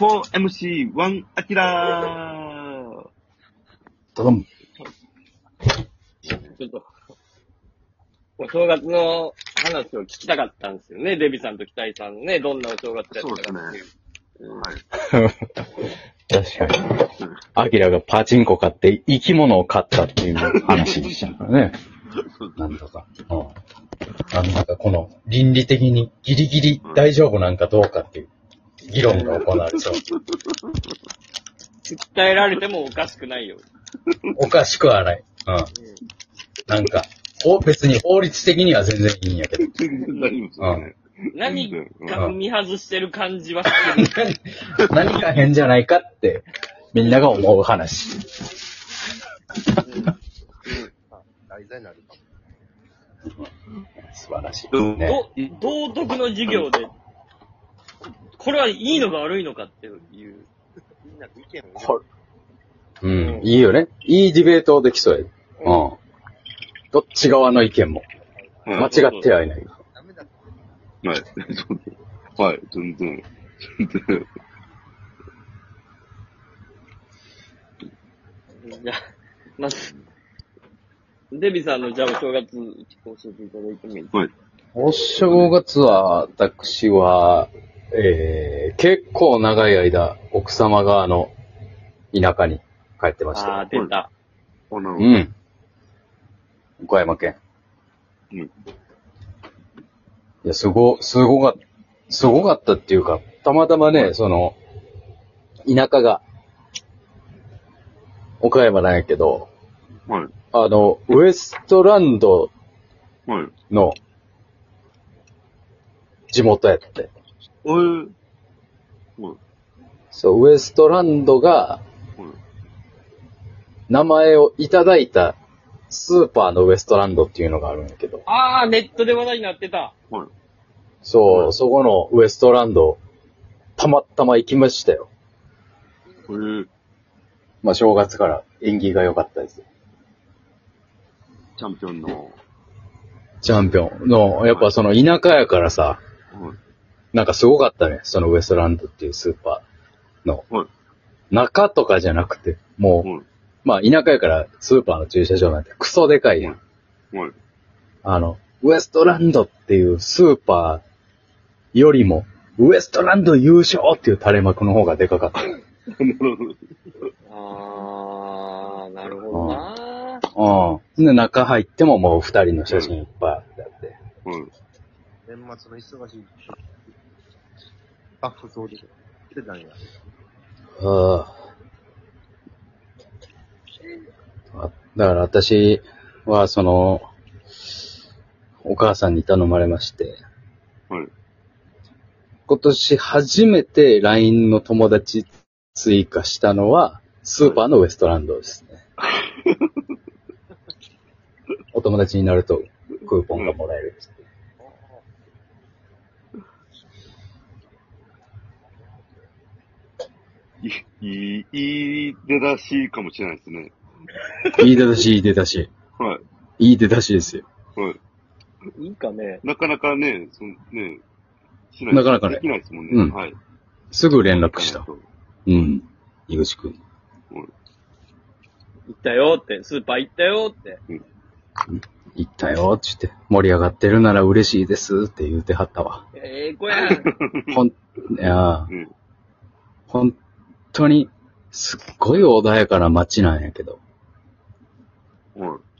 4MC1 アキラーどどん。ちょっと、お正月の話を聞きたかったんですよね。デビさんと北井さんのね、どんなお正月やったかっていう。はい。確かに。アキラがパチンコ買って生き物を買ったっていう話でしたからね。なんとか。うん。あの、なんかこの倫理的にギリギリ大丈夫なんかどうかっていう議論が行われそう。訴えられてもおかしくないよ。おかしくはない。うん。なんか、ほ別に法律的には全然いいんやけど。全然大丈夫ですよね。何か踏み外してる感じはしてる。何か変じゃないかって、みんなが思う話。題材になるかも。素晴らしいね。ど道徳の授業で、これはいいのか悪いのかっていう。みんなと意見を入れこうん、いいよね。いいディベートできそうや。うん。どっち側の意見も。間違ってはいない。ダメだはい。はい、全然。全然。じゃあ、まず、デビさんのじゃあお正月教えていただいてもいいはい。お正月は、私は、えー、結構長い間、奥様側の田舎に帰ってましああ、た。出た。うん。岡山県。うん。いや、すご、すごか、すごかったっていうか、たまたまね、その、田舎が、岡山なんやけど、はい。あの、ウエストランドはい。の地元やって。えー。はい。そう、ウエストランドがはい。名前をいただいたスーパーのウエストランドっていうのがあるんやけど、ああ、ネットで話題になってた。はい。そう、そこのウエストランド、たまたま行きましたよ。えー。まあ正月から縁起が良かったです。チャンピオンの。チャンピオンの、やっぱその田舎やからさ、はい。なんかすごかったね、そのウエストランドっていうスーパーの。はい。中とかじゃなくて、もう、はい。まあ田舎やからスーパーの駐車場なんてクソでかいやん。はい。あの、ウエストランドっていうスーパーよりも、ウエストランド優勝っていう垂れ幕の方がでかかった。なるほど。ああ、なるほどな。うん。で、中入ってももう二人の写真いっぱいあって。はい。年末の忙しい。スタッフ総出してたんや。ああだから私は、その、お母さんに頼まれまして、はい。今年初めて LINE の友達追加したのは、スーパーのウエストランドですね。お友達になるとクーポンがもらえるっつって。いい、いい出だしかもしれないですね。いい出だし、いい出だし。はい。いい出だしですよ。はい。いいかね。なかなかね、そのね、しないなかなかねできないですもんね。うんはい。すぐ連絡した。そううん。井口くん。行ったよって、スーパー行ったよって。行ったよ、つって。盛り上がってるなら嬉しいですって言うてはったわ。ええ子や ん。ほん、いやうん。本当に、すっごい穏やかな街なんやけど。はい。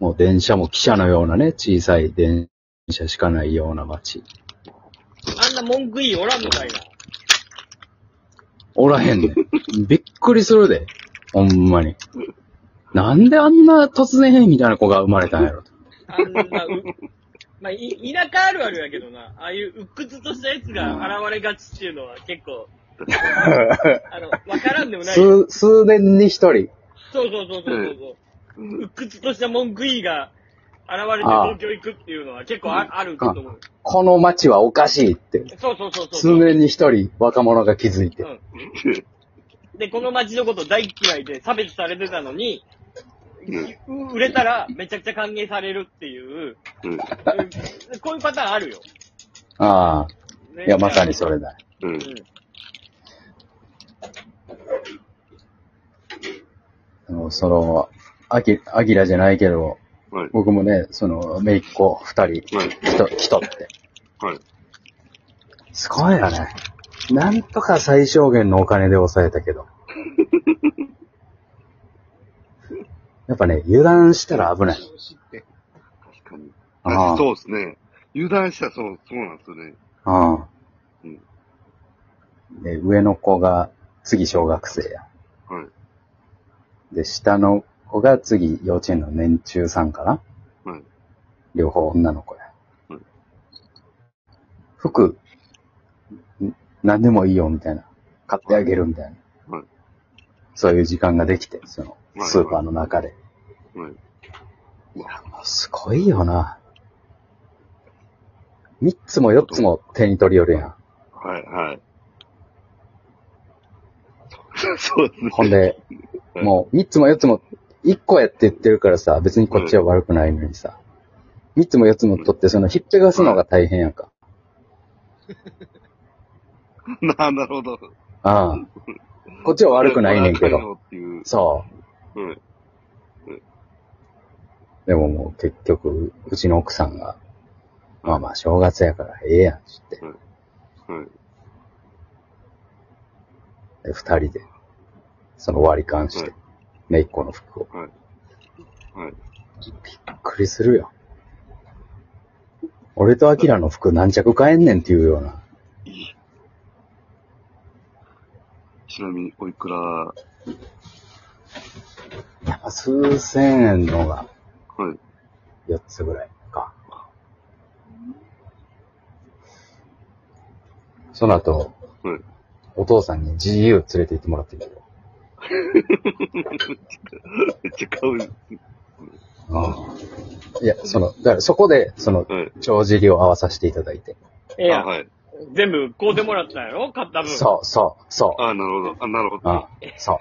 もう電車も汽車のようなね、小さい電車しかないような街。あんな文句いいおらんのかいな。おらへんねん。びっくりするで。ほんまに。なんであんな突然みたいな子が生まれたんやろと。あんな、う、まあ、い、田舎あるあるやけどな、ああいう鬱屈としたやつが現れがちっていうのは結構、あの、わからんでもないよ。数、数年に一人。そうそうそうそうそうそう。鬱屈とした文句いいが現れて東京行くっていうのは結構ああると思う。この街はおかしいって。そうそうそうそう。数年に一人若者が気づいて。うん。で、この街のこと大嫌いで差別されてたのに、売れたらめちゃくちゃ歓迎されるっていう、うん。うんこういうパターンあるよ。ああ。ねいや、まさにそれだ。うん。うんの、その、アキ、アキラじゃないけど、はい。僕もね、その、めいっ子二人、はい。来と、来とって。はい。すごいよね。なんとか最小限のお金で抑えたけど。やっぱね、油断したら危ない。確かに。ああそうですね。油断したらそう、そうなんですよね。うん。で、上の子が次小学生や。はい。で、下の子が次幼稚園の年中さんかな？はい。両方女の子や。はい服、ん何でもいいよみたいな。買ってあげるみたいな。はい。そういう時間ができて、その、はいスーパーの中で。はい。いや、もうすごいよな。三つも四つも手に取りよるやん。はい、はい。そうですね。ほんで、はいもう三つも四つも、一個やって言ってるからさ、別にこっちは悪くないのにさ、三つも四つも取って、その、ひっぺがすのが大変やんか。な、なるほど。ああ。こっちは悪くないねんけど。そう。うん。でももう結局、うちの奥さんが、まあまあ正月やからええやん、つって。はい。で、二人で、その割り勘してはい、めいっ子の服を。はい。はい。びっくりするよ。俺とアキラの服何着買えんねんっていうような。ちなみに、おいくら、はやっぱ数千円のがい。4つぐらいか。その後、はい。お父さんに GU 連れて行ってもらってるよ。めっちゃ買う。いや、その、だからそこで、その、はい。帳尻を合わさせていただいて。ええやはい。全部買うてもらったんやろ？買った分。そう、そう、そう。あなるほど。あ、なるほど。あそう。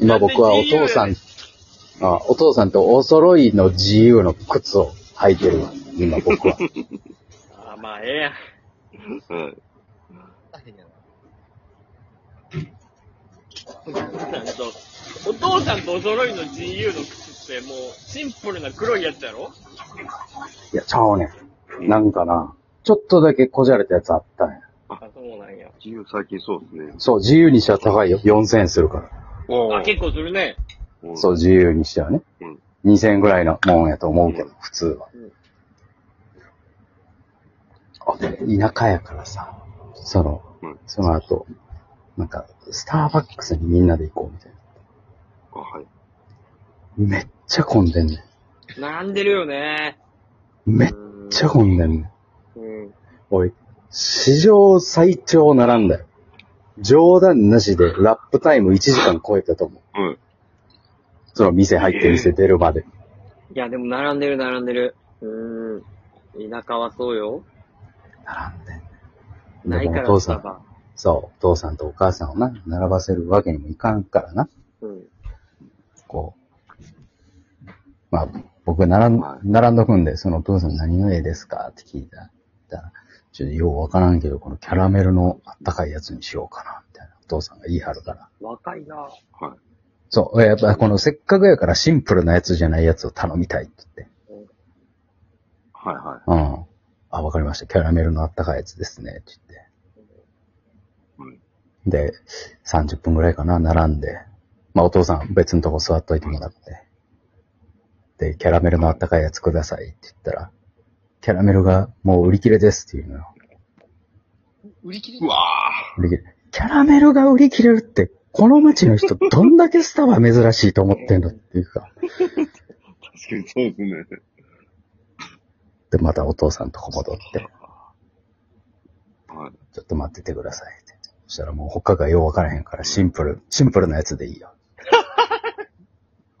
今僕はお父さん、あお父さんとお揃いの GU の靴を履いてるわ。今僕は。あまあ、ええやん。はい。大変やな。なんとお父さんとお揃いの GU の靴ってもうシンプルな黒いやつやろ？いや、ちゃうねん。なんかな、ちょっとだけこじゃれたやつあったんや。あ、そうなんや。自由最近そうですね。そう、自由にしては高いよ。4000円するから。あ、結構するね。構そう、自由にしてはね。うん2000円ぐらいのもんやと思うけど、普通はうん。あ、で田舎やからさ、その、うんその後、なんか、スターバックスにみんなで行こうみたいな。あ、はい。めっちゃ混んでんね並んでるよね。ん。めっちゃ混んでんねん。うん。おい、史上最長並んだよ。冗談なしでラップタイム1時間超えたと思う。はい。その店入って店出るまで。いや、でも並んでる並んでる。うーん。田舎はそうよ。並んでんねん。ないからでもお父さん。そう、お父さんとお母さんをな、並ばせるわけにもいかんからな。うん。こう。まあ、僕並んはい、並んどくんで、そのお父さん何の絵ですかって聞いたら、ちょっとようわからんけど、このキャラメルのあったかいやつにしようかな、みたいな。お父さんが言い張るから。若いな。はい。そう、やっぱこのせっかくやからシンプルなやつじゃないやつを頼みたいって言って。はいはうん。あ、わかりました。キャラメルのあったかいやつですね、って言って。で、30分ぐらいかな、並んで。まあお父さん別のとこ座っといてもらって。で、キャラメルのあったかいやつくださいって言ったら、キャラメルがもう売り切れですっていうのよ。売り切れい。うわ売り切れ。キャラメルが売り切れるって、この街の人 どんだけスタバ珍しいと思ってんのっていうか。ー確かにそうですね。で、またお父さんとこ戻って。はい。ちょっと待っててください。そしたらもう他がよう分からへんからシンプル、シンプルなやつでいいよ。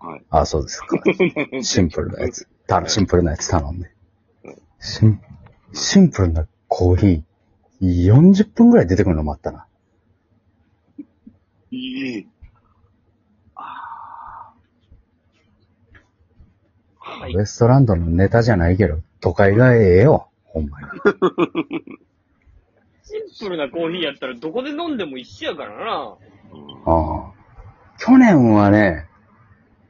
はい。あ、そうですか。シンプルなやつ。たシンプルなやつ頼んで。シン、シンプルなコーヒー、40分ぐらい出てくるのもあったな。いいウエストランドのネタじゃないけど、都会がええよ。ほんまに。シンプルなコーヒーやったらどこで飲んでも一緒やからな。うんああ。去年はね、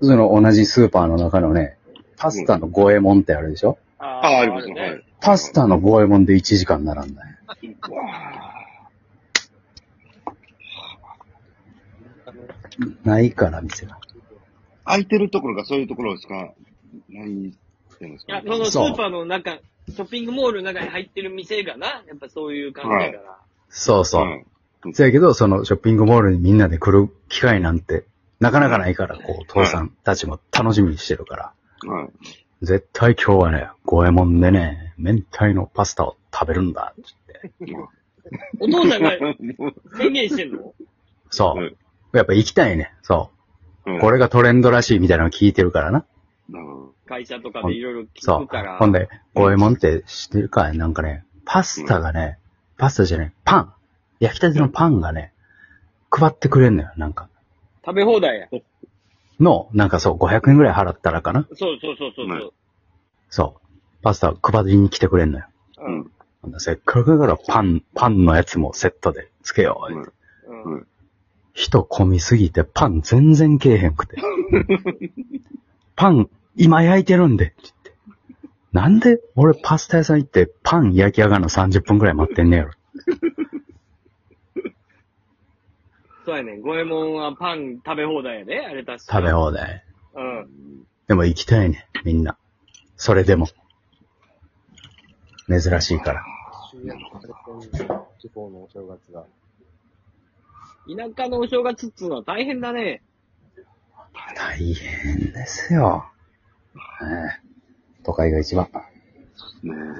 その同じスーパーの中のね、パスタの五右衛門ってあるでしょ？あああ、ありますね。はい。パスタの五右衛門で1時間並んだよ。うわないから、店が。空いてるところがそういうところしか？ないっていうんですか？いや、そのスーパーの中、ショッピングモールの中に入ってる店がな、やっぱそういう感じだから。そうそう。うん。せやけど、そのショッピングモールにみんなで来る機会なんて、なかなかないから、こう、父さんたちも楽しみにしてるから、はい。絶対今日はね、五右衛門でね、明太のパスタを食べるんだ、って言って。お父さんが宣言してんの？そう。うんやっぱ行きたいね。そうう。んこれがトレンドらしいみたいなの聞いてるからな。うん会社とかでいろいろそう聞くから。。ほんで、五右衛門って知ってるかなんかね、パスタがね、パスタじゃない、パン。焼きたてのパンがね、配ってくれんのよ、なんか。食べ放題や。の、なんかそう、500円ぐらい払ったらかな？そうそうそうそうそう。そう。パスタ配りに来てくれんのよ。うん。ほんでせっかくだからパン、パンのやつもセットでつけよう。うんうんうん人混みすぎてパン全然けえへんくて。パン、今焼いてるんで、って言って。なんで俺パスタ屋さん行ってパン焼き上がるの30分くらい待ってんねやろ。そうやねん。五右衛門はパン食べ放題やで、あれ確か食べ放題。うん。でも行きたいね、みんな。それでも。珍しいから。地方のお正月が。田舎のお正月っつうのは大変だね。大変ですよ。ねえ都会が一番。ねえ